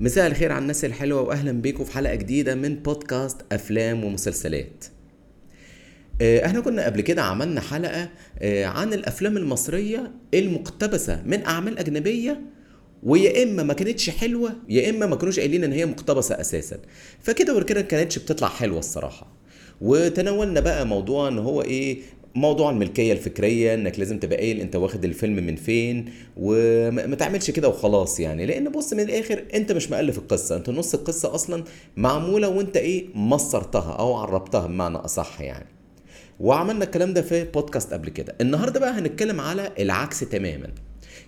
مساء الخير على الناس الحلوة وأهلا بيكم في حلقة جديدة من بودكاست أفلام ومسلسلات. آه، إحنا كنا قبل كده عملنا حلقة آه، عن الأفلام المصرية المقتبسة من أعمال أجنبية ويا إما ما كانتش حلوة يا إما ما كانوش قايلين إن هي مقتبسة أساسا. فكده وكده ما كانتش بتطلع حلوة الصراحة. وتناولنا بقى موضوع إن هو إيه موضوع الملكية الفكرية إنك لازم تبقى قايل أنت واخد الفيلم من فين وما تعملش كده وخلاص يعني. لأن بص من الآخر أنت مش مؤلف القصة أنت نص القصة أصلا معمولة وأنت إيه مصرتها أو عربتها بمعنى أصح يعني. وعملنا الكلام ده في بودكاست قبل كده. النهارده بقى هنتكلم على العكس تماما.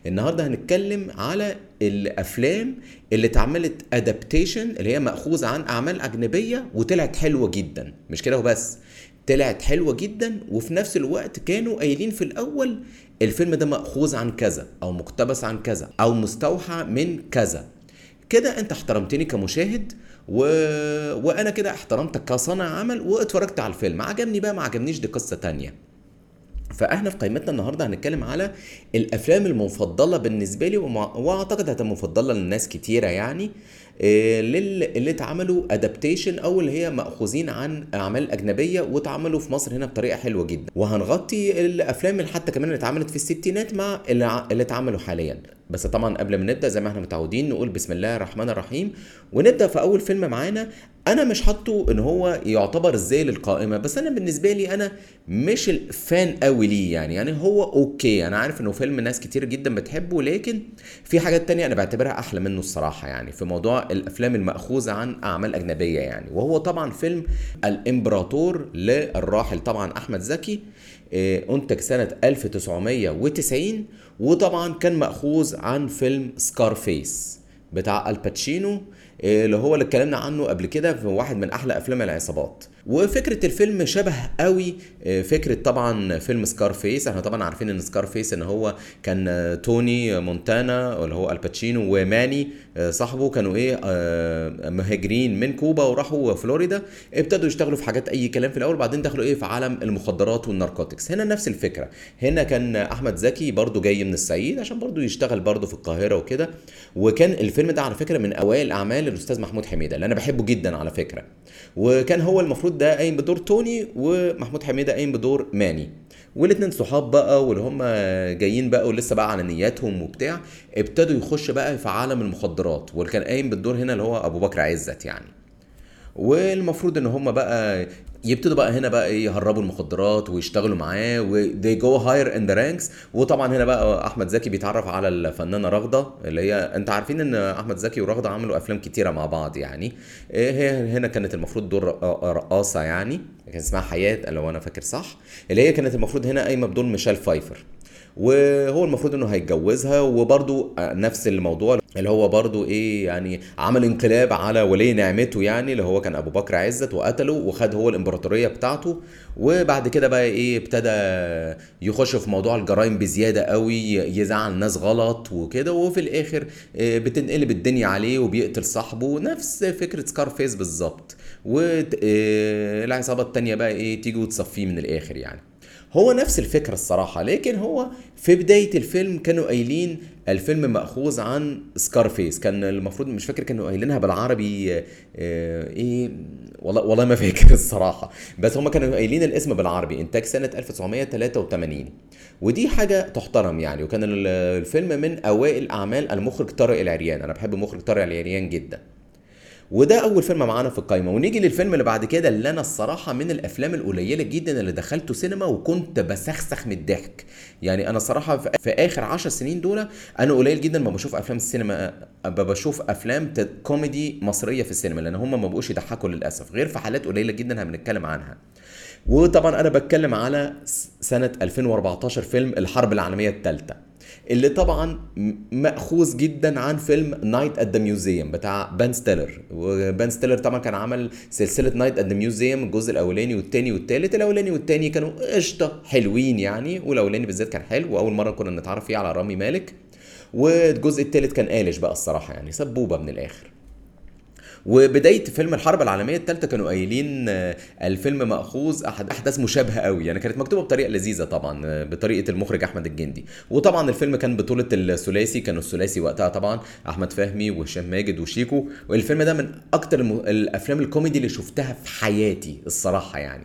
النهارده هنتكلم على الأفلام اللي اتعملت ادابتيشن اللي هي مأخوذة عن أعمال أجنبية وطلعت حلوة جدا. مش كده وبس؟ طلعت حلوة جدا وفي نفس الوقت كانوا قايلين في الأول الفيلم ده مأخوذ عن كذا أو مقتبس عن كذا أو مستوحى من كذا. كده أنت احترمتني كمشاهد و... وأنا كده احترمتك كصانع عمل واتفرجت على الفيلم. عجبني بقى ما عجبنيش دي قصة تانية. فإحنا في قائمتنا النهارده هنتكلم على الأفلام المفضلة بالنسبة لي ومع... وأعتقد هتبقى مفضلة لناس كتيرة يعني. لل... اللي اتعملوا ادابتيشن أو اللي هي مأخوذين عن أعمال أجنبية واتعملوا في مصر هنا بطريقة حلوة جدا وهنغطي الأفلام اللي حتى كمان اللي اتعملت في الستينات مع. اللي اتعملوا حاليا بس طبعا قبل ما نبدأ زي ما إحنا متعودين نقول بسم الله الرحمن الرحيم ونبدأ في أول فيلم معانا. أنا مش حاطه إن هو يعتبر إزاي للقائمه بس أنا بالنسبة لي أنا مش الفان قوي ليه يعني. يعني هو أوكي أنا عارف إنه فيلم ناس كتير جدا بتحبه لكن في حاجات تانية أنا بعتبرها أحلى منه الصراحة يعني في موضوع الأفلام المأخوذة عن أعمال أجنبية يعني. وهو طبعا فيلم الإمبراطور للراحل طبعا أحمد زكي. أنتج سنة 1990 وطبعا كان مأخوذ عن فيلم Scarface بتاع الباتشينو اللي هو اللي اتكلمنا عنه قبل كده في واحد من أحلى أفلام العصابات. وفكرة الفيلم شبه قوي فكرة طبعا فيلم Scarface. إحنا طبعا عارفين إن Scarface إن هو كان توني مونتانا اللي هو الباتشينو وماني صاحبه كانوا إيه مهاجرين من كوبا وراحوا فلوريدا. ابتدوا يشتغلوا في حاجات أي كلام في الأول بعدين دخلوا إيه في عالم المخدرات والناركوتكس. هنا نفس الفكرة. هنا كان أحمد زكي برضو جاي من الصعيد عشان برضو يشتغل برضو في القاهرة وكده. وكان الفيلم ده على فكرة من أوائل أعمال الأستاذ محمود حميدة اللي أنا بحبه جدا على فكرة. وكان هو المفروض ده قايم بدور توني ومحمود حميدة قايم بدور ماني. والاتنين صحاب بقى واللي هم جايين بقى ولسه بقى على نياتهم وبتاع ابتدوا يخش بقى في عالم المخدرات واللي كان قايم بالدور هنا اللي هو أبو بكر عزت يعني. والمفروض إن هم بقى يبتدوا بقى هنا بقى إيه يهربوا المخدرات ويشتغلوا معاه و they go higher in the ranks. وطبعا هنا بقى أحمد زكي بيتعرف على الفنانة رغدة اللي هي أنت عارفين إن أحمد زكي ورغدة عملوا أفلام كتيرة مع بعض يعني. هي هنا كانت المفروض دور رقاصة يعني. كان اسمها حياة لو أنا فاكر صح. اللي هي كانت المفروض هنا قايمة بدور ميشيل فايفر. وهو المفروض إنه هيتجوزها وبرضو نفس الموضوع اللي هو برضو إيه يعني عمل انقلاب على ولي نعمته يعني اللي هو كان أبو بكر عزت وقتله وخد هو الإمبراطورية بتاعته. وبعد كده بقى إيه ابتدى يخش في موضوع الجرائم بزيادة قوي يزعل الناس غلط وكده. وفي الآخر بتنقلب الدنيا عليه وبيقتل صاحبه نفس فكرة Scarface بالظبط. والعصابه التانية بقى إيه تيجي وتصفيه من الآخر يعني. هو نفس الفكرة الصراحة لكن هو في بداية الفيلم كانوا قايلين الفيلم مأخوذ عن Scarface كان المفروض مش فاكر كانوا قايلينها بالعربي آه إيه والله والله ما فاكر الصراحة بس هم كانوا قايلين الاسم بالعربي إنتاج سنة 1983 ودي حاجة تحترم يعني وكان الفيلم من أوائل أعمال المخرج طارق العريان أنا بحب مخرج طارق العريان جدا. وده أول فيلم معانا في القايمة. ونيجي للفيلم اللي بعد كده اللي أنا الصراحة من الأفلام القليلة جدا اللي دخلته سينما وكنت بسخسخ من الضحك. يعني أنا صراحة في آخر عشر سنين دول أنا قليل جدا ما بشوف أفلام السينما بشوف أفلام كوميدي مصرية في السينما لأن هم ما بقوش يضحكوا للأسف غير في حالات قليلة جدا هنتكلم عنها. وطبعا أنا بتكلم على سنة 2014 فيلم الحرب العالمية الثالثة. اللي طبعا مأخوذ جدا عن فيلم Night at the Museum بتاع بن ستيلر وبن ستيلر طبعا كان عمل سلسلة Night at the Museum الجزء الأولاني والثاني والثالث الأولاني والثاني كانوا قشطة حلوين يعني والأولاني بالذات كان حلو وأول مرة كنا نتعرف فيه على رامي مالك. والجزء الثالث كان قالش بقى الصراحة يعني سبوبة من الآخر. وبداية فيلم الحرب العالمية الثالثه كانوا قايلين آه، الفيلم مأخوذ احد أحداث مشابهة قوي يعني كانت مكتوبة بطريقة لذيذة طبعا آه، بطريقة المخرج أحمد الجندي. وطبعا الفيلم كان بطولة الثلاثي كانوا الثلاثي وقتها طبعا أحمد فهمي وهشام ماجد وشيكو. والفيلم ده من أكتر الأفلام الكوميدي اللي شفتها في حياتي الصراحة يعني.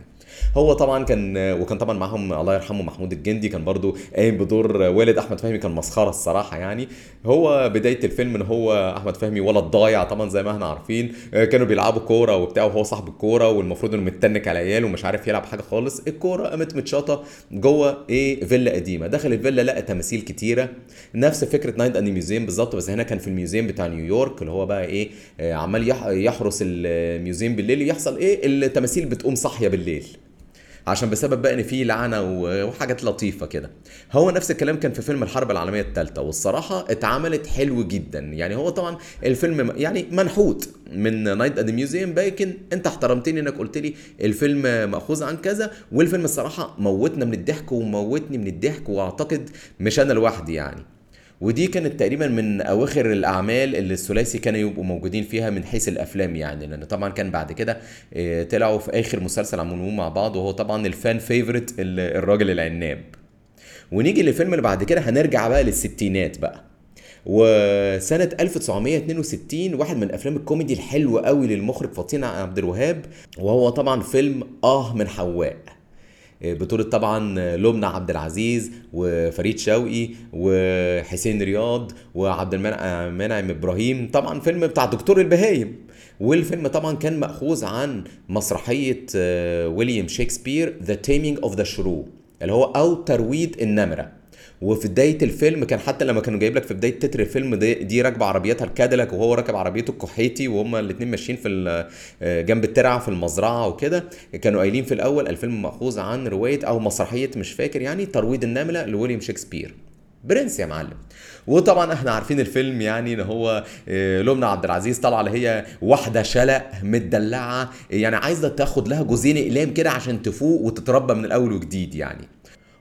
هو طبعا كان وكان طبعا معاهم الله يرحمه محمود الجندي كان برضو قايم بدور والد أحمد فهمي كان مسخرة الصراحة يعني. هو بداية الفيلم إن هو أحمد فهمي ولد ضايع طبعا زي ما إحنا عارفين. كانوا بيلعبوا كورة وبتاع وهو صاحب الكورة والمفروض إنه متنك على عياله ومش عارف يلعب حاجة خالص. الكورة قامت متشاطة جوه إيه فيلا قديمة. دخل الفيلا لقى تماثيل كتيرة. نفس فكرة Night at the Museum بالظبط بس هنا كان في ال museum بتاع نيويورك اللي هو بقى إيه آه، عمال يح- يحرس ال museum بالليل. يحصل إيه التماثيل بتقوم صاحية بالليل. عشان بسبب بقى إن في لعنة وحاجات لطيفة كده. هو نفس الكلام كان في فيلم الحرب العالمية الثالثه والصراحة اتعملت حلو جدا. يعني هو طبعا الفيلم يعني منحوت من Night at the Museum لكن أنت احترمتني إنك قلت لي الفيلم مأخوذ عن كذا والفيلم الصراحة موتنا من الضحك وموتني من الضحك وأعتقد مش أنا لوحدي يعني. ودي كانت تقريبا من أواخر الأعمال اللي الثلاثي كانوا يبقوا موجودين فيها من حيث الأفلام يعني لأن طبعا كان بعد كده آه، طلعوا في آخر مسلسل عملوه مع بعض وهو طبعا ال fan favorite الراجل العناب. ونيجي للفيلم اللي بعد كده هنرجع بقى للستينات بقى. وسنة 1962 واحد من الأفلام الكوميدي الحلوة قوي للمخرج فطين عبد الوهاب وهو طبعا فيلم آه من حواء. بطولة طبعا لبنى عبد العزيز وفريد شوقي وحسين رياض وعبد المنعم إبراهيم. طبعا فيلم بتاع دكتور البهايم. والفيلم طبعا كان مأخوذ عن مسرحية ويليام شكسبير The Taming of the Shrew اللي هو أو ترويض النمرة. وفي بداية الفيلم كان حتى لما كانوا جايب لك في بداية تتر الفيلم دي, دي راكبة عربيتها الكاديلاك وهو راكب عربيته الكحيتي وهما الاثنين ماشيين في آه، جنب الترعة في المزرعة وكده. كانوا قايلين في الأول الفيلم مأخوذ عن رواية أو مسرحية مش فاكر يعني ترويض النمرة لويليام شكسبير. برنس يا معلم. وطبعا إحنا عارفين الفيلم يعني إن هو آه، لبنى عبد العزيز طالعة اللي هي واحدة شلق متدلعة يعني عايزة تاخد لها جوزين أقلام كده عشان تفوق وتتربى من الأول وجديد يعني.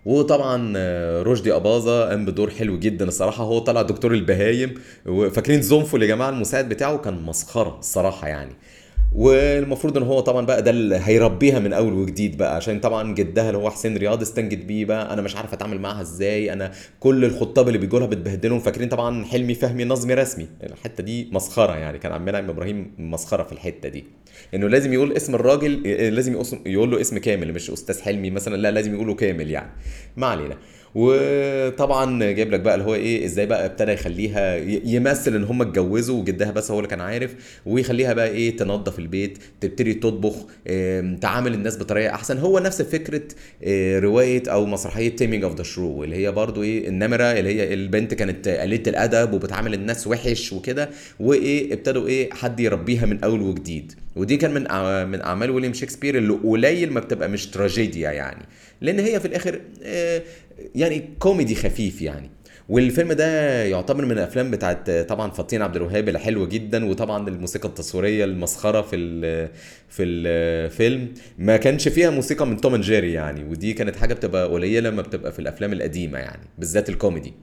وطبعا آه، رشدي أباظة قام بدور حلو جدا الصراحة. هو طلع دكتور البهايم وفاكرين زنفل يا جماعة المساعد بتاعه؟ كان مسخرة الصراحة يعني. والمفروض إن هو طبعا بقى ده اللي هيربيها من أول وجديد بقى عشان طبعا جدها اللي هو حسين رياض استنجد بيه بقى أنا مش عارف أتعامل معاها إزاي أنا كل الخطاب اللي بيجوا لها بتبهدلهم فاكرين طبعا حلمي فهمي نظمي رسمي. الحتة دي مسخرة يعني كان عمنا إبراهيم مسخرة في الحتة دي. إنه لازم يقول اسم الراجل إيه، لازم يقول له اسم كامل مش أستاذ حلمي مثلا لا لازم يقوله كامل يعني. ما علينا. وطبعا جايب لك بقى اللي هو إيه إزاي بقى ابتدى يخليها يمثل إن هم اتجوزوا وجدها بس هو اللي كان عارف ويخليها بقى إيه تنظف البيت تبتدي تطبخ تعامل الناس بطريقة أحسن. هو نفس فكرة آه، رواية أو مسرحية Taming of the Shrew اللي هي برضو إيه النمرة اللي هي البنت كانت قليلة الأدب وبتعامل الناس وحش وكده وإيه ابتدوا إيه حد يربيها من أول وجديد. ودي كان من من أعمال ويليام شكسبير اللي قليل ما بتبقى مش تراجيديا يعني. لأن هي في الآخر آه، يعني كوميدي خفيف يعني. والفيلم ده يعتبر من الأفلام بتاعت طبعا فطين عبد الوهاب اللي حلوة جدا وطبعا الموسيقى التصويرية المسخرة في في الفيلم ما كانش فيها موسيقى من Tom Jerry يعني ودي كانت حاجة بتبقى قليلة لما بتبقى في الأفلام القديمة يعني بالذات الكوميدي.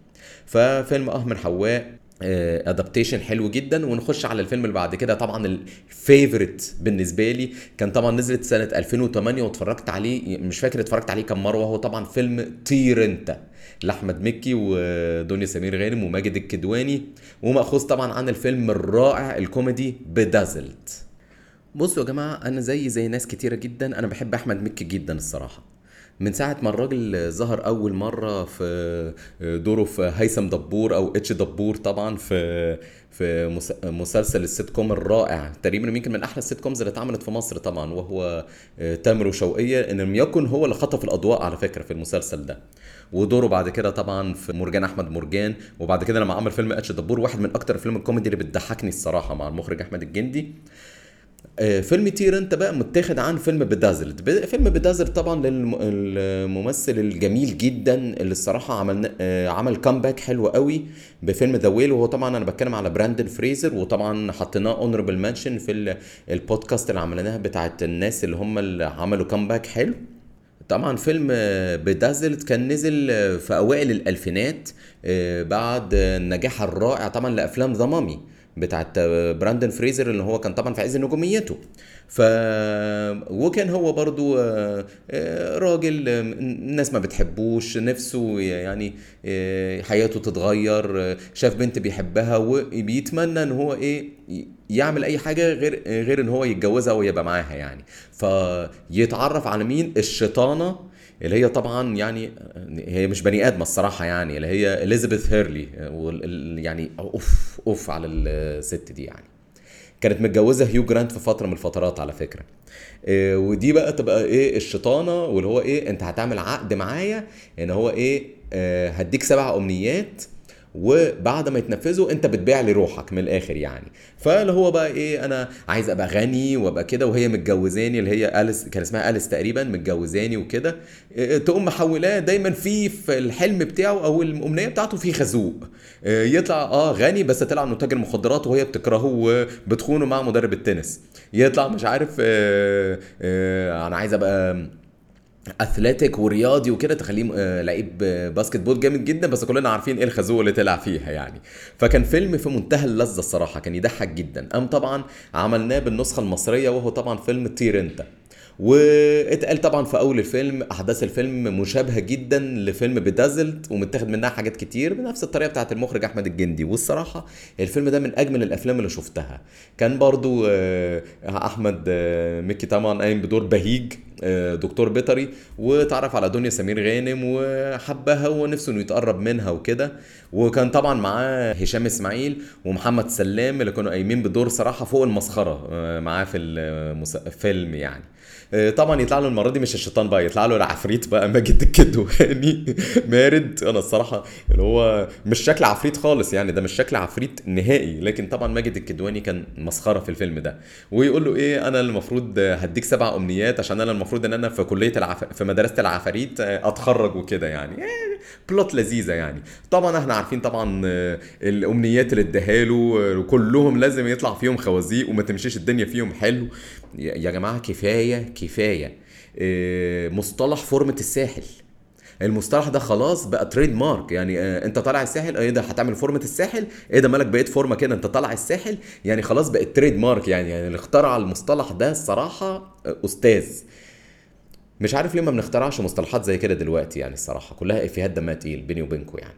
ففيلم آه من حواء adaptation حلو جدا ونخش على الفيلم اللي بعد كده. طبعا ال favorite بالنسبة لي كان طبعا نزلت سنة 2008 واتفرجت عليه مش فاكر اتفرجت عليه كم مرة وهو طبعا فيلم طير انت لأحمد مكي ودنيا سمير غانم وماجد الكدواني ومأخوذ طبعا عن الفيلم الرائع الكوميدي Bedazzled بصوا يا جماعة أنا زي زي ناس كتيرة جدا أنا بحب أحمد مكي جدا الصراحة. من ساعة ما الراجل ظهر أول مرة في دوره في هيثم دبور أو إتش دبور طبعا في في مس- مسلسل السيت كوم الرائع. تقريبا يمكن من أحلى ال sitcoms اللي اتعملت في مصر طبعا وهو تامر وشوقية إن لم يكن هو اللي خطف الأضواء على فكرة في المسلسل ده. ودوره بعد كده طبعا في مرجان أحمد مرجان وبعد كده لما عمل فيلم إتش دبور واحد من أكتر افلام الكوميدي اللي بتضحكني الصراحة مع المخرج أحمد الجندي. آه، فيلم طير انت بقى متاخد عن فيلم Bedazzled فيلم Bedazzled طبعا للممثل الجميل جدا اللي الصراحة عمل آه، عمل comeback حلو قوي بفيلم The Whale وهو طبعا أنا بتكلم على براندن فريزر وطبعا حطيناه honorable mention في ال- البودكاست اللي عملناها بتاعت الناس اللي هم اللي عملوا comeback حلو. طبعا فيلم Bedazzled كان نزل في أوائل الألفينات آه، بعد النجاح الرائع طبعا لأفلام The Mummy بتاعت براندن فريزر اللي هو كان طبعا في عز نجوميته. ف وكان هو برضو آه، آه، راجل آه، الناس ما بتحبوش نفسه يعني حياته تتغير شاف بنت بيحبها وبيتمنى إن هو إيه يعمل أي حاجة غير غير إن هو يتجوزها ويبقى معاها يعني. فيتعرف على مين؟ الشيطانة اللي هي طبعا يعني هي مش بني آدمة الصراحة يعني اللي هي اليزابيث هيرلي يعني أوف أوف على الست دي يعني. كانت متجوزة هيو جرانت في فترة من الفترات على فكرة. إيه ودي بقى تبقى إيه الشيطانة واللي هو إيه أنت هتعمل عقد معايا إن هو إيه آه هديك سبع أمنيات وبعد ما يتنفذوا انت بتبيع لي روحك من الآخر يعني. فاللي هو بقى إيه أنا عايز ابقى غني وابقى كده وهي متجوزاني اللي هي أليس كان اسمها أليس تقريبا متجوزاني وكده. إيه، تقوم محولاه دايما في في الحلم بتاعه أو الأمنية بتاعته في خازوق. إيه، يطلع آه غني بس طلع انه تاجر مخدرات وهي بتكرهه وبتخونه مع مدرب التنس. يطلع مش عارف آه آه أنا عايز ابقى أثليتيك ورياضي وكده تخليه آه، لعيب باسكت بول جامد جدا بس كلنا عارفين إيه الخازوق اللي طلع فيها يعني. فكان فيلم في منتهى اللذة الصراحة كان يضحك جدا. قام طبعا عملناه بالنسخة المصرية وهو طبعا فيلم طير أنت. واتقال طبعا في أول الفيلم أحداث الفيلم مشابهة جدا لفيلم بدازلت ومتاخد منها حاجات كتير بنفس الطريقة بتاعت المخرج أحمد الجندي. والصراحة الفيلم ده من أجمل الأفلام اللي شفتها. كان برضو آه، أحمد آه، مكي طبعا قايم بدور بهيج آه، دكتور بيطري وتعرف على دنيا سمير غانم وحبها ونفسه إنه يتقرب منها وكده. وكان طبعا معاه هشام إسماعيل ومحمد سلام اللي كانوا قايمين بدور صراحة فوق المسخرة معاه في الفيلم يعني. طبعا يطلع له المرة دي مش الشيطان بقى يطلع له العفريت بقى ماجد الكدواني مارد. أنا الصراحة اللي هو مش شكل عفريت خالص يعني ده مش شكل عفريت نهائي. لكن طبعا ماجد الكدواني كان مسخرة في الفيلم ده. ويقول له إيه أنا المفروض هديك سبع أمنيات عشان أنا المفروض إن أنا في كلية العف... في مدرسة العفاريت آه، أتخرج وكده يعني. إيه، بلوت لذيذة يعني. طبعا إحنا عارفين طبعا آه، الأمنيات اللي اداها له آه، وكلهم لازم يطلع فيهم خوازيق وما تمشيش الدنيا فيهم حلو. يا جماعة كفاية كفاية. آه، مصطلح فورمة الساحل. المصطلح ده خلاص بقى تريد مارك يعني آه انت طالع الساحل إيه ده هتعمل فورمة الساحل؟ إيه ده مالك بقيت فورمة كده انت طالع الساحل؟ يعني خلاص بقت تريد مارك يعني يعني اللي اخترع المصطلح ده الصراحة آه، أستاذ. مش عارف ليه ما بنخترعش مصطلحات زي كده دلوقتي يعني الصراحة. كلها إفيهات دمها تقيل بيني وبينكم يعني.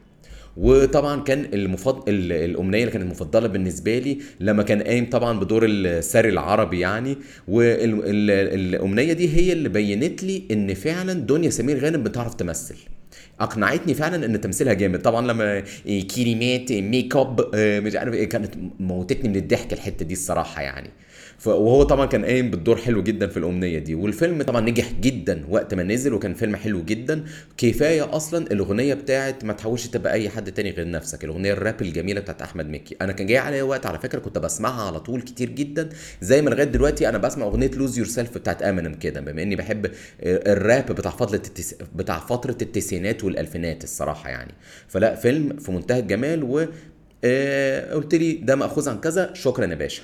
وطبعا كان المفضل ال- الأمنية اللي كانت مفضلة بالنسبة لي لما كان قايم طبعا بدور الساري العربي يعني. والامنيه دي هي اللي بينت لي إن فعلا دنيا سمير غانم بتعرف تمثل. أقنعتني فعلا إن تمثيلها جامد. طبعا لما إيه كلمات ميك أب آه، مش عارف إيه كانت موتتني من الضحك الحتة دي الصراحة يعني. وهو طبعا كان قايم بالدور حلو جدا في الأمنية دي. والفيلم طبعا نجح جدا وقت ما نزل وكان فيلم حلو جدا. كفاية أصلا الأغنية بتاعت ما تحاولش تبقى أي حد تاني غير نفسك الأغنية الراب الجميلة بتاعت أحمد مكي. أنا كان جاي عليا وقت على فكرة كنت بسمعها على طول كتير جدا. زي ما لغاية دلوقتي أنا بسمع أغنية Lose Yourself بتاعت امينيم كده. بما إني بحب الراب بتاع فترة. بتاع فترة التسعينات والالفينات الصراحة يعني. فلا فيلم في منتهى الجمال و آه، قلت لي ده مأخوذ عن كذا شكرا يا باشا.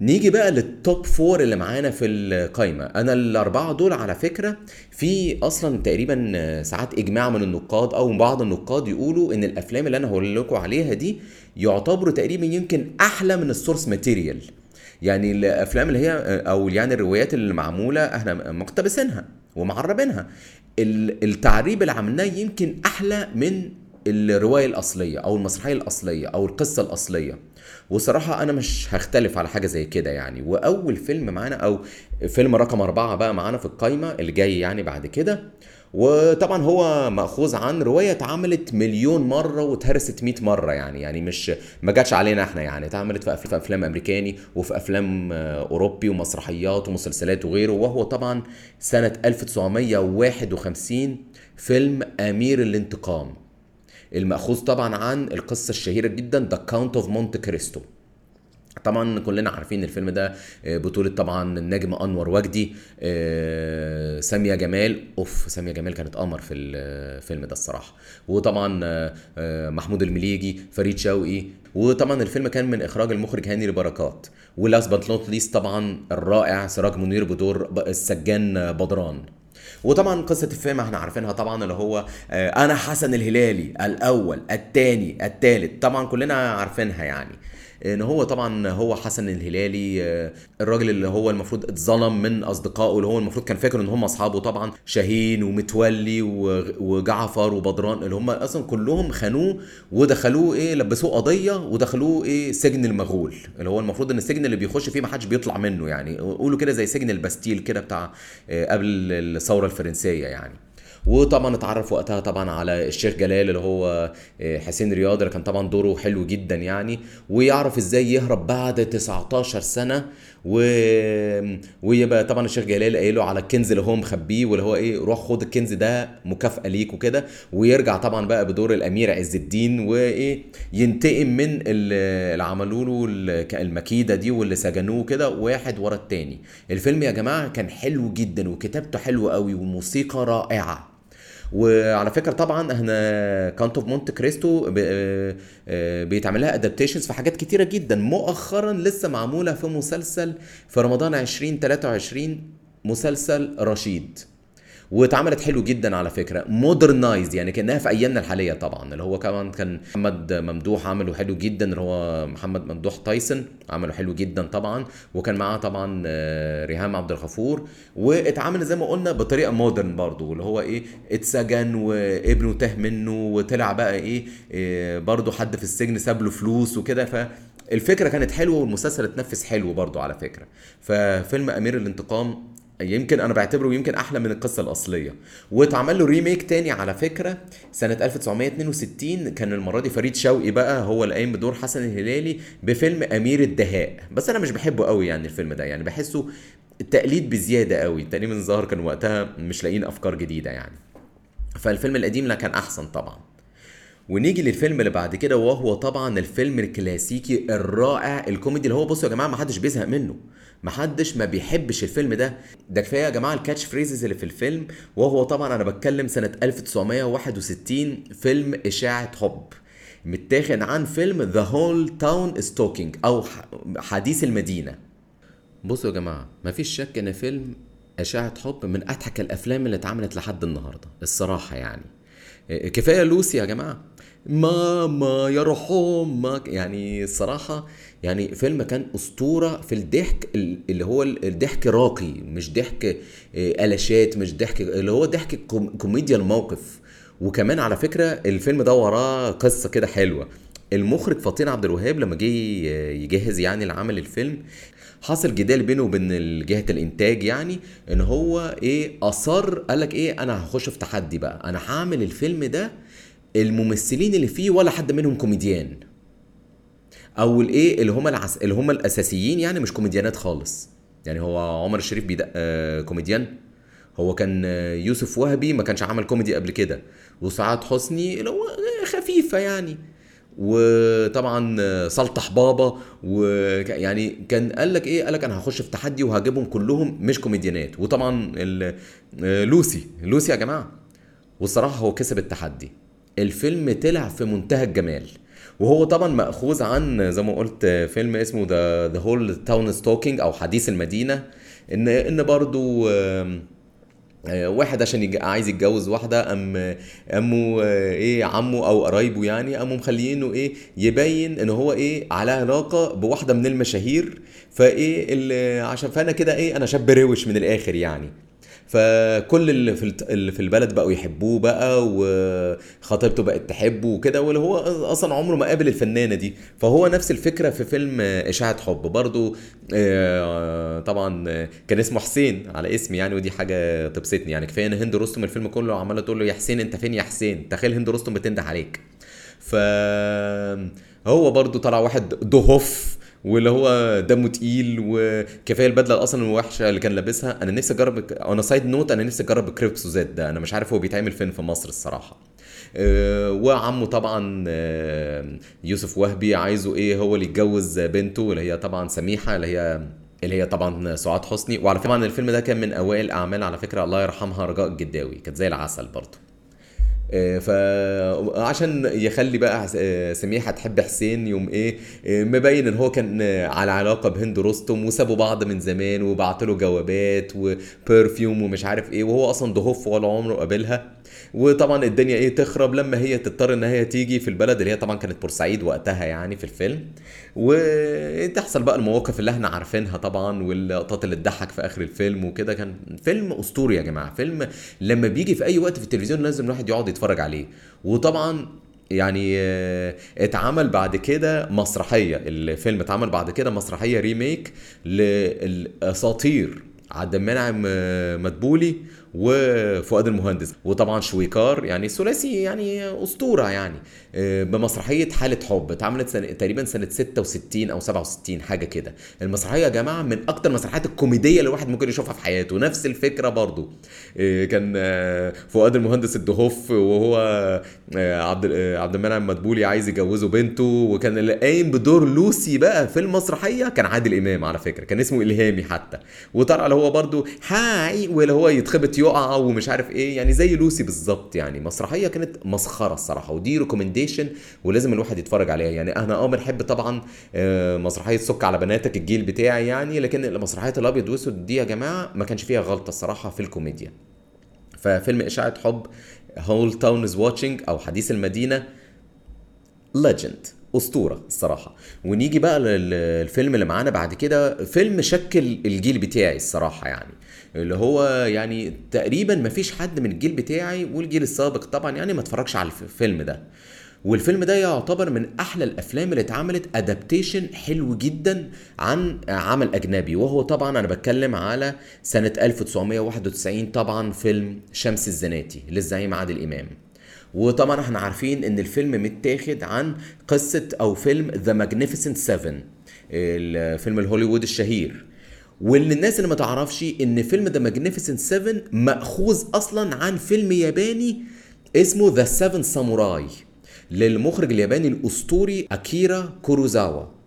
نيجي بقى لل top four اللي معانا في القايمة. أنا الأربعة دول على فكرة في أصلا تقريبا ساعات إجماع من النقاد أو بعض النقاد يقولوا إن الأفلام اللي أنا هقول لكم عليها دي يعتبروا تقريبا يمكن أحلى من ال source material يعني الأفلام اللي هي أو يعني الروايات اللي معمولة إحنا مقتبسينها. ومعربينها. ال- التعريب اللي عملناه يمكن أحلى من الرواية الأصلية أو المسرحية الأصلية أو القصة الأصلية. وصراحة أنا مش هختلف على حاجة زي كده يعني. وأول فيلم معانا أو فيلم رقم أربعة بقى معانا في القايمة اللي جاي يعني بعد كده وطبعا هو مأخوذ عن رواية اتعملت مليون مرة واتهرست 100 مرة يعني يعني مش ما جاتش علينا إحنا يعني اتعملت في أفلام أمريكاني وفي أفلام أوروبي ومسرحيات ومسلسلات وغيره وهو طبعا سنة 1951 فيلم أمير الانتقام. المأخوذ طبعا عن القصة الشهيرة جدا The Count of Monte Cristo طبعا كلنا عارفين الفيلم ده آه، بطولة طبعا النجم أنور وجدي آه، سامية جمال. أوف سامية جمال كانت قمر في الفيلم ده الصراحة. وطبعا آه، آه، محمود المليجي فريد شوقي. وطبعا الفيلم كان من إخراج المخرج هنري بركات و last but not least طبعا الرائع سراج منير بدور السجان بدران. وطبعا قصة الفيلم إحنا عارفينها طبعا اللي هو آه، أنا حسن الهلالي الأول الثاني الثالث طبعا كلنا عارفينها يعني. إن هو طبعا هو حسن الهلالي آه، الراجل اللي هو المفروض اتظلم من أصدقائه اللي هو المفروض كان فاكر إن هم أصحابه طبعا شاهين ومتولي وجعفر وبدران اللي هم أصلا كلهم خانوه ودخلوه إيه لبسوه قضية ودخلوه إيه سجن المغول اللي هو المفروض إن السجن اللي بيخش فيه ما حدش بيطلع منه يعني قولوا كده زي سجن الباستيل كده بتاع آه، قبل الثورة الفرنسية يعني. وطبعا اتعرف وقتها طبعا على الشيخ جلال اللي هو آه، حسين رياض اللي كان طبعا دوره حلو جدا يعني ويعرف إزاي يهرب بعد 19 سنة و... ويبقى طبعا الشيخ جلال قايله على الكنز اللي هو مخبيه واللي هو إيه روح خد الكنز ده مكافأة ليك وكده ويرجع طبعا بقى بدور الأمير عز الدين وإيه ينتقم من ال- اللي عملوا له ال- المكيدة دي واللي سجنوه كده واحد ورا التاني. الفيلم يا جماعة كان حلو جدا وكتابته حلوة قوي وموسيقى رائعة. وعلى فكرة طبعا إحنا Count of Monte Cristo بيتعمل لها adaptations في حاجات كتيرة جدا. مؤخرا لسه معمولة في مسلسل في رمضان 2023 مسلسل رشيد. واتعملت حلو جدا على فكرة. modernized يعني كأنها في أيامنا الحالية طبعا. اللي هو كمان كان محمد ممدوح عمله حلو جدا اللي هو محمد ممدوح تايسون عمله حلو جدا طبعا. وكان معاه طبعا آه، ريهام عبد الغفور. واتعمل زي ما قلنا بطريقة modern برضو. اللي هو إيه اتسجن وابنه تاه منه وطلع بقى إيه, إيه برضو حد في السجن ساب له فلوس وكده. ف الفكرة كانت حلوة والمسلسل اتنفس حلو برضو على فكرة. ففيلم أمير الانتقام يمكن أنا بعتبره يمكن أحلى من القصة الأصلية. واتعمل له ريميك تاني على فكرة سنة 1962 كان المرة دي فريد شوقي بقى هو اللي قايم بدور حسن الهلالي بفيلم أمير الدهاء. بس أنا مش بحبه قوي يعني الفيلم ده. يعني بحسه التقليد بزيادة قوي. تقريبا الظاهر كان وقتها مش لاقيين أفكار جديدة يعني. فالفيلم القديم لا كان أحسن طبعا. ونيجي للفيلم اللي بعد كده وهو طبعا الفيلم الكلاسيكي الرائع الكوميدي اللي هو بصوا يا جماعة ما حدش بيزهق منه. ما حدش ما بيحبش الفيلم ده. ده كفاية يا جماعة ال catchphrases اللي في الفيلم. وهو طبعا أنا بتكلم سنة 1961 فيلم إشاعة حب. متاخد عن فيلم The Whole Town's Talking أو حديث المدينة. بصوا يا جماعة مفيش شك إن فيلم إشاعة حب من أضحك الأفلام اللي اتعملت لحد النهارده الصراحة يعني. إيه، كفاية لوسي يا جماعة. ماما يا روح أمك يعني الصراحه يعني فيلم كان أسطورة في الضحك ال- اللي هو ال- الضحك راقي مش ضحك إيه، قلشات مش ضحك اللي هو ضحك كوم- كوميديا الموقف. وكمان على فكرة الفيلم ده وراه قصة كده حلوة. المخرج فطين عبد الوهاب لما جه يجهز يعني لعمل الفيلم حصل جدال بينه وبين جهة الإنتاج يعني إن هو إيه أصر قال لك إيه أنا هخش في تحدي بقى. أنا هعمل الفيلم ده الممثلين اللي فيه ولا حد منهم كوميديان. أو الايه اللي هم العس... اللي هم الأساسيين يعني مش كوميديانات خالص. يعني هو عمر الشريف بعيد آه كوميديان. هو كان آه، يوسف وهبي ما كانش عمل كوميدي قبل كده. وسعاد حسني اللي هو آه، خفيفة يعني. وطبعا آه، سلطح باba. ويعني كان قال لك إيه قال لك أنا هخش في تحدي وهجيبهم كلهم مش كوميديانات. وطبعا لوسي لوسي يا جماعة. والصراحة هو كسب التحدي. الفيلم طلع في منتهى الجمال. وهو طبعا مأخوذ عن زي ما قلت فيلم اسمه The The Whole Town's Talking أو حديث المدينة. إن إن برضو آه، واحد عشان. عايز يتجوز واحدة أم أمه آه، إيه عمه أو قرايبه يعني قاموا مخلينه إيه يبين إن هو إيه على علاقة بواحدة من المشاهير. فإيه اللي عشان فأنا كده إيه أنا شاب روش من الآخر يعني. فكل اللي في اللي في البلد بقوا يحبوه بقى وخطيبته بقت تحبه وكده واللي هو أصلا عمره ما قابل الفنانة دي. فهو نفس الفكرة في فيلم إشاعة حب. برضو آه، طبعا كان اسمه حسين على اسمي يعني ودي حاجة تبسطني يعني. كفاية إن هند رستم الفيلم كله عمالة تقول له يا حسين أنت فين يا حسين؟ تخيل هند رستم بتنده عليك. ف هو برضو طلع واحد دهوف واللي هو دمه تقيل وكفاية البدلة أصلا الوحشة اللي كان لابسها. أنا نفسي أجرب أنا side note أنا نفسي أجرب crêpe suzette ده. أنا مش عارف هو بيتعمل فين في مصر الصراحة. آه، وعمه طبعا آه، يوسف وهبي عايزه إيه؟ هو اللي يتجوز بنته اللي هي طبعا سميحة اللي هي اللي هي طبعا سعاد حسني. وعلى طبعا الفيلم ده كان من أوائل أعمال على فكرة الله يرحمها رجاء الجداوي. كانت زي العسل برضه. فعشان يخلي بقى آه، سميحة تحب حسين يوم إيه آه، مبين إن هو كان آه، على علاقة بهند رستم وسابوا بعض من زمان وبعت له جوابات وبرفيوم ومش عارف إيه وهو أصلا ضهوف ولا عمره قابلها. وطبعا الدنيا إيه تخرب لما هي تضطر ان هي تيجي في البلد اللي هي طبعا كانت بورسعيد وقتها يعني في الفيلم. وتحصل بقى المواقف اللي إحنا عارفينها طبعا واللقطات اللي تضحك في آخر الفيلم وكده. كان فيلم أسطوري يا جماعة. فيلم لما بيجي في أي وقت في التلفزيون لازم الواحد يقعد يتفرج عليه. وطبعا يعني آه، اتعمل بعد كده مسرحية. الفيلم اتعمل بعد كده مسرحية ريميك للأساطير عبد المنعم آه، مدبولي وفؤاد المهندس وطبعا شويكار يعني ثلاثي يعني أسطورة يعني آه، بمسرحية حالة حب اتعملت سنة تقريبا سنة 66 أو 67 حاجة كده. المسرحية يا جماعة من أكتر المسرحيات الكوميدية اللي الواحد ممكن يشوفها في حياته. نفس الفكرة برضو آه، كان آه، فؤاد المهندس الدهوف وهو عبد عبد المنعم مدبولي عايز يجوزه بنته وكان اللي قايم بدور لوسي بقى في المسرحية كان عادل إمام على فكرة كان اسمه إلهامي حتى. وطلع اللي هو برضو هاي واللي هو يتخبط يقع ومش عارف إيه يعني زي لوسي بالظبط يعني. مسرحية كانت مسخرة الصراحة ودي ريكومنديشن ولازم الواحد يتفرج عليها. يعني أنا آه بنحب طبعا آه، مسرحية سك على بناتك الجيل بتاعي يعني لكن مسرحيه الأبيض وأسود دي يا جماعة ما كانش فيها غلطة الصراحة في الكوميديا. ففيلم إشاعة حب Whole Town is Watching أو حديث المدينة legend أسطورة الصراحة. ونيجي بقى للفيلم اللي معانا بعد كده فيلم شكل الجيل بتاعي الصراحة يعني. اللي هو يعني تقريبا ما فيش حد من الجيل بتاعي والجيل السابق طبعا يعني ما اتفرجش على الفيلم ده. والفيلم ده يعتبر من أحلى الأفلام اللي اتعملت adaptation حلو جدا عن عمل أجنبي. وهو طبعا أنا بتكلم على سنة 1991 طبعا فيلم شمس الزناتي للزعيم عادل إمام. وطبعا إحنا عارفين إن الفيلم متاخد عن قصة أو فيلم The Magnificent 7 الفيلم الهوليوود الشهير. واللي الناس اللي ما تعرفش إن فيلم The Magnificent 7 مأخوذ أصلا عن فيلم ياباني اسمه The Seven Samurai للمخرج الياباني الأسطوري أكيرا كوروزاوا.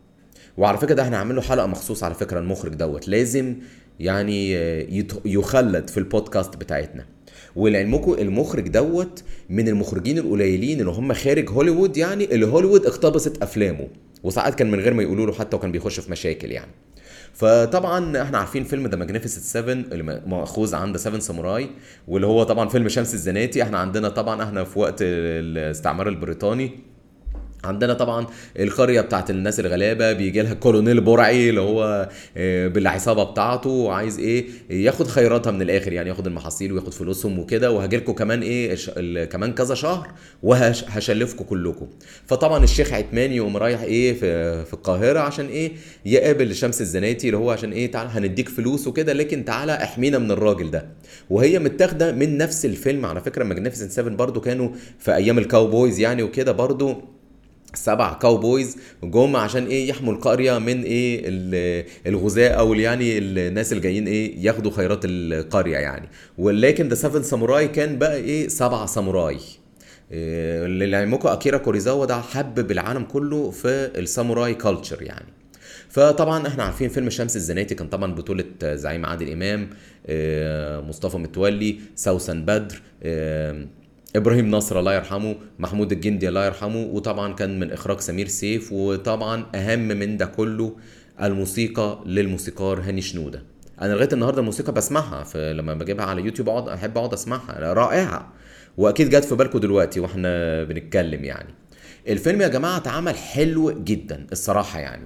وعلى فكرة ده إحنا عامل له حلقة مخصوص على فكرة المخرج دوت. لازم يعني يخلد في البودكاست بتاعتنا. ولعلمكم المخرج دوت من المخرجين القليلين اللي هم خارج هوليوود يعني اللي هوليوود اقتبست أفلامه. وساعات كان من غير ما يقولوا له حتى وكان بيخش في مشاكل يعني. فطبعا إحنا عارفين فيلم The Magnificent 7 اللي مأخوذ عن The 7 Samurai واللي هو طبعا فيلم شمس الزناتي. إحنا عندنا طبعا إحنا في وقت الاستعمار البريطاني. عندنا طبعا القرية بتاعت الناس الغلابة بيجي لها كولونيل برعي اللي هو آه، بالعصابه بتاعته وعايز إيه ياخد خيراتها من الآخر يعني ياخد المحاصيل وياخد فلوسهم وكده وهاجي لكم كمان إيه كمان كذا شهر وهشلفكم كلكم. فطبعا الشيخ عثمان يقوم رايح إيه في في القاهرة عشان إيه يقابل شمس الزناتي اللي هو عشان إيه تعال هنديك فلوس وكده لكن تعالى احمينا من الراجل ده. وهي متاخدة من نفس الفيلم على فكرة Magnificent 7 برضو كانوا في أيام ال cowboys يعني وكده برضو سبع cowboys جم عشان إيه يحموا القرية من إيه الغزاة أو يعني الناس اللي جايين إيه ياخدوا خيرات القرية يعني. ولكن The Seven Samurai كان بقى إيه سبع ساموراي إيه ولعلمكم أكيرا كوريزاوا ده حبب العالم كله في ال samurai culture يعني. فطبعا إحنا عارفين فيلم شمس الزناتي كان طبعا بطولة زعيم عادل إمام إيه، مصطفى متولي سوسن بدر إبراهيم نصر الله يرحمه محمود الجندي الله يرحمه وطبعا كان من إخراج سمير سيف وطبعا أهم من ده كله الموسيقى للموسيقار هاني شنودة. أنا لغاية النهارده الموسيقى بسمعها لما بجيبها على يوتيوب أقعد أحب أقعد أسمعها رائعة. وأكيد جت في بالكم دلوقتي وإحنا بنتكلم يعني. الفيلم يا جماعة اتعمل حلو جدا الصراحة يعني.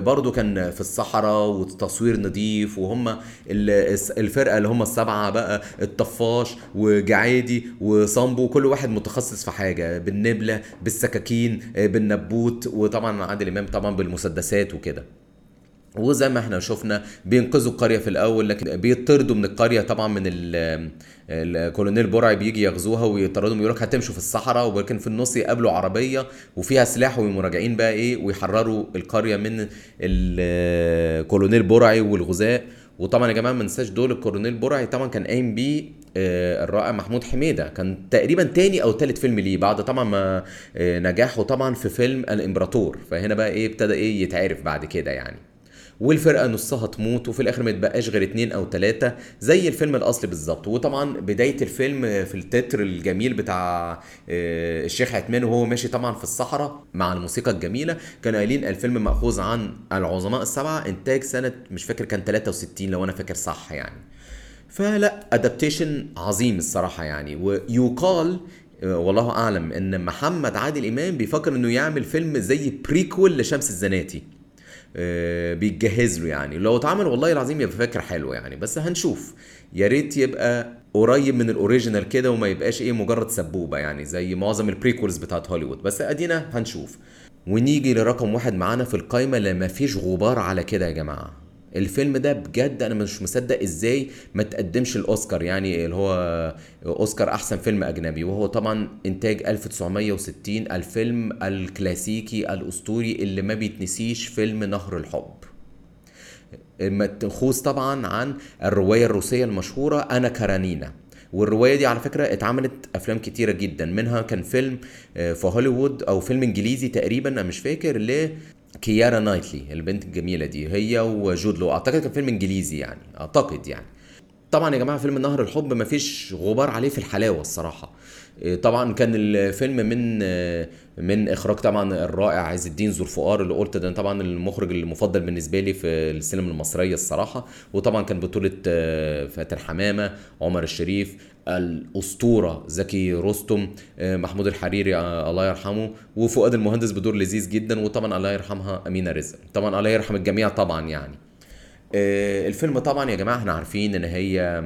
برضو كان في الصحراء والتصوير نظيف وهم الفرقة اللي هم السبعة بقى الطفاش وجعادي وصامبو كل واحد متخصص في حاجة بالنبلة بالسكاكين آه، بالنبوت وطبعا عادل إمام طبعا بالمسدسات وكده. وزي ما إحنا شفنا بينقذوا القرية في الأول لكن بيطردوا من القرية طبعا من الكولونيل برعي بيجي يغزوها ويطردهم يقول لك هتمشوا في الصحراء ولكن في النص يقابلوا عربية وفيها سلاح ويقوموا راجعين بقى إيه ويحرروا القرية من الكولونيل برعي والغزاة وطبعا يا جماعة ما ننساش دول الكولونيل برعي طبعا كان قايم بيه آه، الرائع محمود حميدة. كان تقريبا تاني أو تالت فيلم ليه بعد طبعا ما آه، نجاحه طبعا في فيلم الإمبراطور. فهنا بقى إيه ابتدى إيه يتعرف بعد كده يعني. والفرقة نصها تموت وفي الآخر ما يتبقاش غير اتنين أو تلاتة زي الفيلم الأصلي بالظبط. وطبعا بداية الفيلم في التتر الجميل بتاع آه، الشيخ عثمان وهو ماشي طبعا في الصحراء مع الموسيقى الجميلة كانوا قايلين الفيلم مأخوذ عن العظماء السبعة إنتاج سنة مش فاكر كان 63 لو أنا فاكر صح يعني. فلا adaptation عظيم الصراحة يعني. ويقال آه، والله أعلم إن محمد عادل إمام بيفكر إنه يعمل فيلم زي prequel لشمس الزناتي. بيتجهز له يعني. لو اتعمل والله العظيم يبقى فكرة حلوة يعني. بس هنشوف. يا ريت يبقى قريب من ال original كده وما يبقاش إيه مجرد سبوبة يعني زي معظم ال prequels بتاعت هوليوود. بس أدينا هنشوف. ونيجي لرقم واحد معانا في القايمة اللي ما فيش غبار على كده يا جماعة. الفيلم ده بجد أنا مش مصدق إزاي ما تقدمش الأوسكار يعني اللي هو أوسكار أحسن فيلم أجنبي وهو طبعا إنتاج 1960 الفيلم الكلاسيكي الأسطوري اللي ما بيتنسيش فيلم نهر الحب. متخوص طبعا عن الرواية الروسية المشهورة أنا كارانينا. والرواية دي على فكرة اتعملت أفلام كتيرة جدا منها كان فيلم آه، في هوليوود أو فيلم إنجليزي تقريبا أنا مش فاكر كيارا نايتلي البنت الجميلة دي هي وجود لو. أعتقد كان فيلم إنجليزي يعني أعتقد يعني. طبعا يا جماعة فيلم نهر الحب مفيش غبار عليه في الحلاوة الصراحة. طبعا كان الفيلم من من إخراج طبعا الرائع عز الدين ذوالفقار اللي قلت ده طبعا المخرج المفضل بالنسبة لي في السينما المصرية الصراحة. وطبعا كان بطولة آه، فاتن حمامة عمر الشريف الأسطورة زكي رستم آه، محمود الحريري آه، الله يرحمه وفؤاد المهندس بدور لذيذ جدا وطبعا الله يرحمها أمينة رزق. طبعا الله يرحم الجميع طبعا يعني. الفيلم طبعا يا جماعة إحنا عارفين إن هي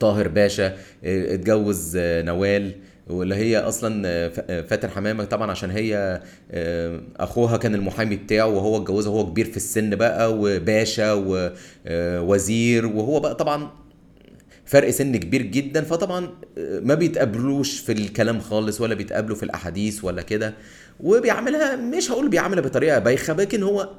طاهر باشا آه، اتجوز آه، نوال واللي هي أصلا آه، فاتن حمامة طبعا عشان هي أخوها كان المحامي بتاعه وهو اتجوزها وهو كبير في السن بقى وباشا ووزير وهو بقى طبعا فرق سن كبير جدا. فطبعا ما بيتقابلوش في الكلام خالص ولا بيتقابلوا في الأحاديث ولا كده. وبيعملها مش هقول بيعملها بطريقة بايخة لكن هو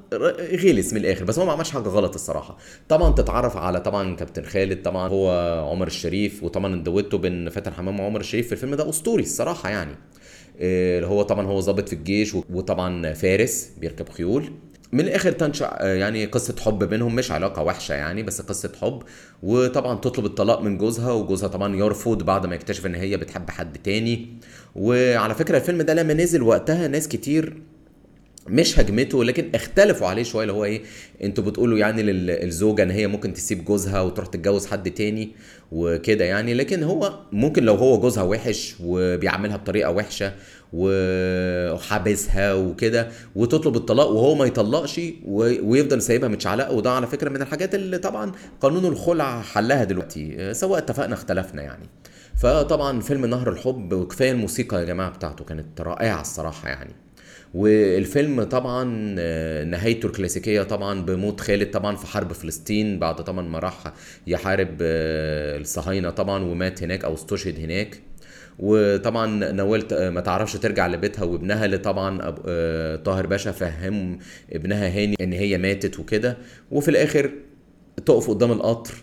غلس من الآخر. بس هو ما عملش حاجة غلط الصراحة. طبعا تتعرف على طبعا كابتن خالد طبعا هو عمر الشريف وطبعا الدويتو بين فاتن حمام وعمر الشريف في الفيلم ده أسطوري الصراحة يعني. اللي هو طبعا هو ظابط في الجيش وطبعا فارس بيركب خيول. من الآخر تنشأ يعني قصة حب بينهم مش علاقة وحشة يعني بس قصة حب. وطبعا تطلب الطلاق من جوزها وجوزها طبعا يرفض بعد ما يكتشف إن هي بتحب حد تاني. وعلى فكرة الفيلم ده لما نزل وقتها ناس كتير مش هجمته لكن اختلفوا عليه شوية اللي هو إيه أنتوا بتقولوا يعني للزوجة إن هي ممكن تسيب جوزها وتروح تتجوز حد تاني وكده يعني. لكن هو ممكن لو هو جوزها وحش وبيعملها بطريقة وحشة وحابسها وكده وتطلب الطلاق وهو ما يطلقش ويفضل سايبها متشعلقة. وده على فكرة من الحاجات اللي طبعا قانون الخلع حلها دلوقتي سواء اتفقنا اختلفنا يعني. فطبعا فيلم نهر الحب وكفاية الموسيقى يا جماعة بتاعته كانت رائعة الصراحة يعني. والفيلم طبعا آه، نهايته الكلاسيكية طبعا بموت خالد طبعا في حرب فلسطين بعد طبعا ما راح يحارب آه، الصهاينة طبعا ومات هناك أو استشهد هناك. وطبعا نوال ما تعرفش ترجع لبيتها وابنها اللي طبعا آه، طاهر باشا فهم ابنها هاني إن هي ماتت وكده. وفي الآخر تقف قدام القطر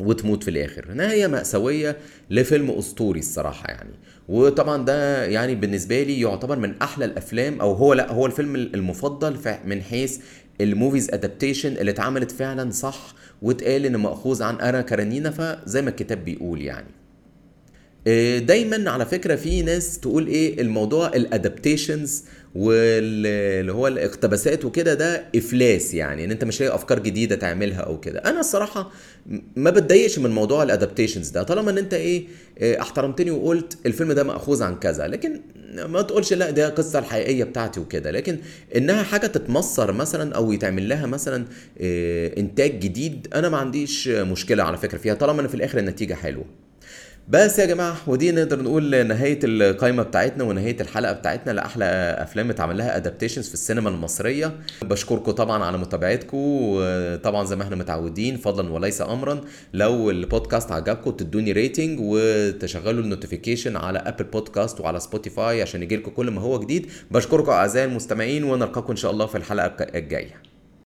وتموت في الآخر. نهاية مأساوية لفيلم أسطوري الصراحة يعني. وطبعا ده يعني بالنسبة لي يعتبر من أحلى الأفلام أو هو لأ هو الفيلم المفضل من حيث ال movies adaptation اللي اتعملت فعلا صح واتقال إن مأخوذ عن آنا كارنينا فزي ما الكتاب بيقول يعني. دايما على فكرة في ناس تقول إيه الموضوع ال adaptations واللي هو الاقتباسات وكده ده إفلاس يعني إن أنت مش لاقي أفكار جديدة تعملها أو كده. أنا الصراحة ما بتضايقش من موضوع ال adaptations ده. طالما إن أنت إيه آه، احترمتني وقلت الفيلم ده مأخوذ عن كذا لكن ما تقولش لا ده القصة الحقيقية بتاعتي وكده. لكن إنها حاجة تتمصر مثلا أو يتعمل لها مثلا آه، إنتاج جديد أنا ما عنديش مشكلة على فكرة فيها طالما إن في الآخر النتيجة حلوة. بس يا جماعة ودي نقدر نقول نهاية القائمه بتاعتنا ونهاية الحلقة بتاعتنا لأحلى أفلام اتعمل لها adaptations في السينما المصرية. بشكركم طبعا على متابعتكم وطبعا زي ما إحنا متعودين فضلا وليس امرا لو البودكاست عجبكم تدوني rating وتشغلوا ال notification على Apple Podcast وعلى Spotify عشان يجيلكم كل ما هو جديد. بشكركم أعزائي المستمعين ونلقاكم إن شاء الله في الحلقة الجاية.